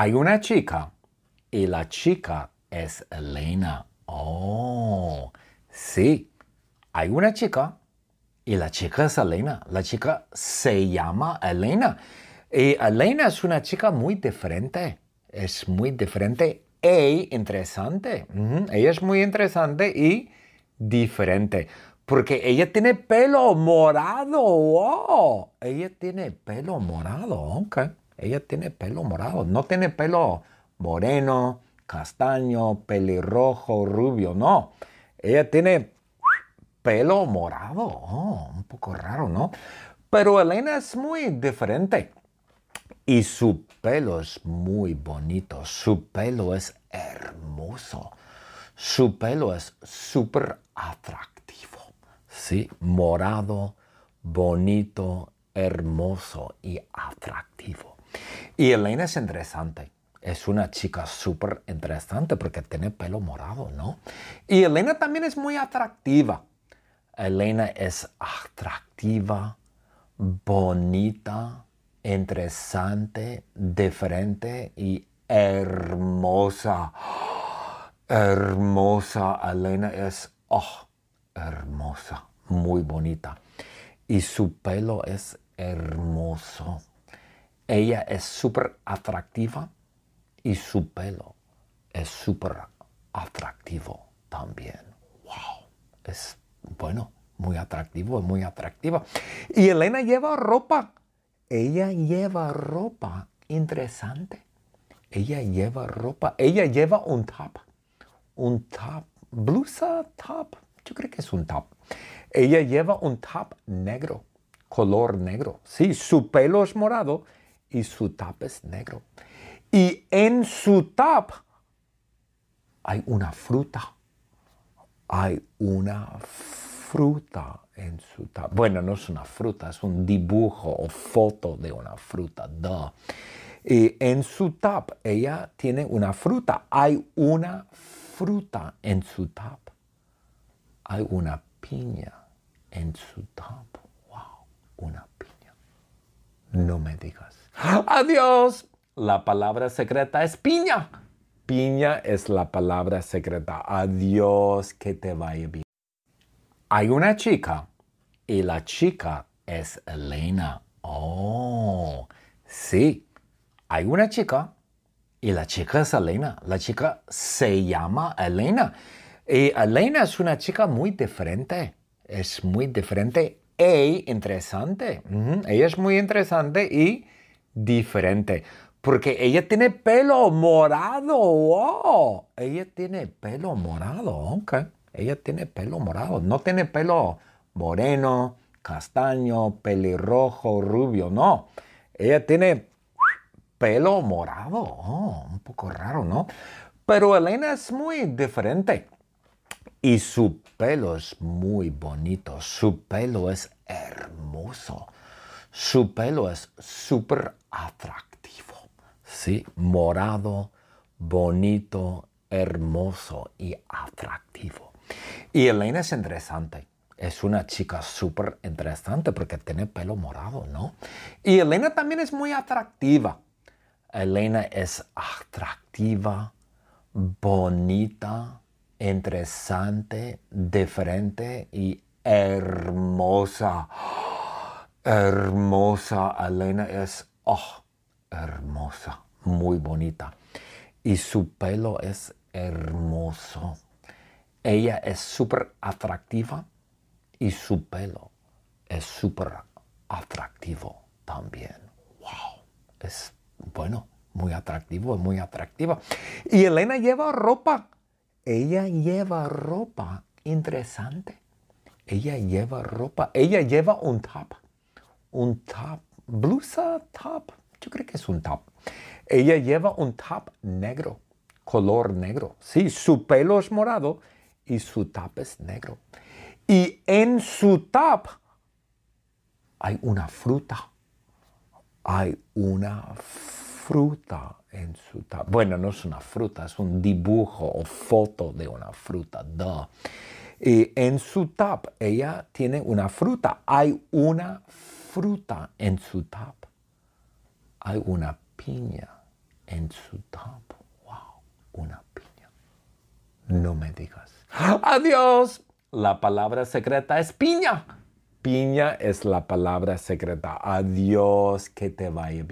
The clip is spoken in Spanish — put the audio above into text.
Hay una chica y la chica es Elena. Oh, sí. Hay una chica y la chica es Elena. La chica se llama Elena. Y Elena es una chica muy diferente. Es muy diferente e interesante. Ella es muy interesante y diferente. Porque ella tiene pelo morado. ¡Wow! Ella tiene pelo morado. Ok. Ella tiene pelo morado. No tiene pelo moreno, castaño, pelirrojo, rubio. No. Ella tiene pelo morado. Oh, un poco raro, ¿no? Pero Elena es muy diferente. Y su pelo es muy bonito. Su pelo es hermoso. Su pelo es súper atractivo. Sí, morado, bonito, hermoso y atractivo. Y Elena es interesante. Es una chica súper interesante porque tiene pelo morado, ¿no? Y Elena también es muy atractiva. Elena es atractiva, bonita, interesante, diferente y hermosa. Hermosa. Elena es oh, hermosa, muy bonita. Y su pelo es hermoso. Ella es súper atractiva y su pelo es súper atractivo también. ¡Wow! Es bueno, muy atractivo, muy atractiva. Y Elena lleva ropa. Ella lleva ropa interesante. Ella lleva ropa. Ella lleva un top. Un top. Blusa top. Yo creo que es un top. Ella lleva un top negro. Color negro. Sí, su pelo es morado y su top es negro. Y en su top hay una fruta. Hay una fruta en su top. Bueno, no es una fruta, es un dibujo o foto de una fruta. Y en su top ella tiene una fruta. Hay una fruta en su top. Hay una piña en su top. Wow, una. No me digas. Adiós. La palabra secreta es piña. Piña es la palabra secreta. Adiós, que te vaya bien. Hay una chica y la chica es Elena. Oh, sí. Hay una chica y la chica es Elena. La chica se llama Elena. Y Elena es una chica muy diferente. Es muy diferente e interesante. Ella es muy interesante y diferente. Porque ella tiene pelo morado. ¡Wow! Ella tiene pelo morado. Ok. Ella tiene pelo morado. No tiene pelo moreno, castaño, pelirrojo, rubio. No. Ella tiene pelo morado. Oh, un poco raro, ¿no? Pero Elena es muy diferente. Y su pelo es muy bonito. Su pelo es hermoso. Su pelo es súper atractivo, ¿sí? Morado, bonito, hermoso y atractivo. Y Elena es interesante. Es una chica súper interesante porque tiene pelo morado, ¿no? Y Elena también es muy atractiva. Elena es atractiva, bonita, interesante, diferente y hermosa hermosa. Elena es, oh, hermosa, muy bonita. Y su pelo es hermoso. Ella es súper atractiva y su pelo es súper atractivo también. Wow, es bueno, muy atractivo, muy atractiva. Y Elena lleva ropa. Ella lleva ropa interesante. Ella lleva ropa. Ella lleva un top un top, blusa top, yo creo que es un top. Ella lleva un top negro, color negro. Sí, su pelo es morado y su top es negro. Y en su top hay una fruta. Hay una fruta en su top. Bueno, no es una fruta, es un dibujo o foto de una fruta. Y en su top ella tiene una fruta. Hay una fruta en su top. Hay una piña en su top. Wow, una piña. No me digas. Adiós. La palabra secreta es piña. Piña es la palabra secreta. Adiós, que te vaya bien.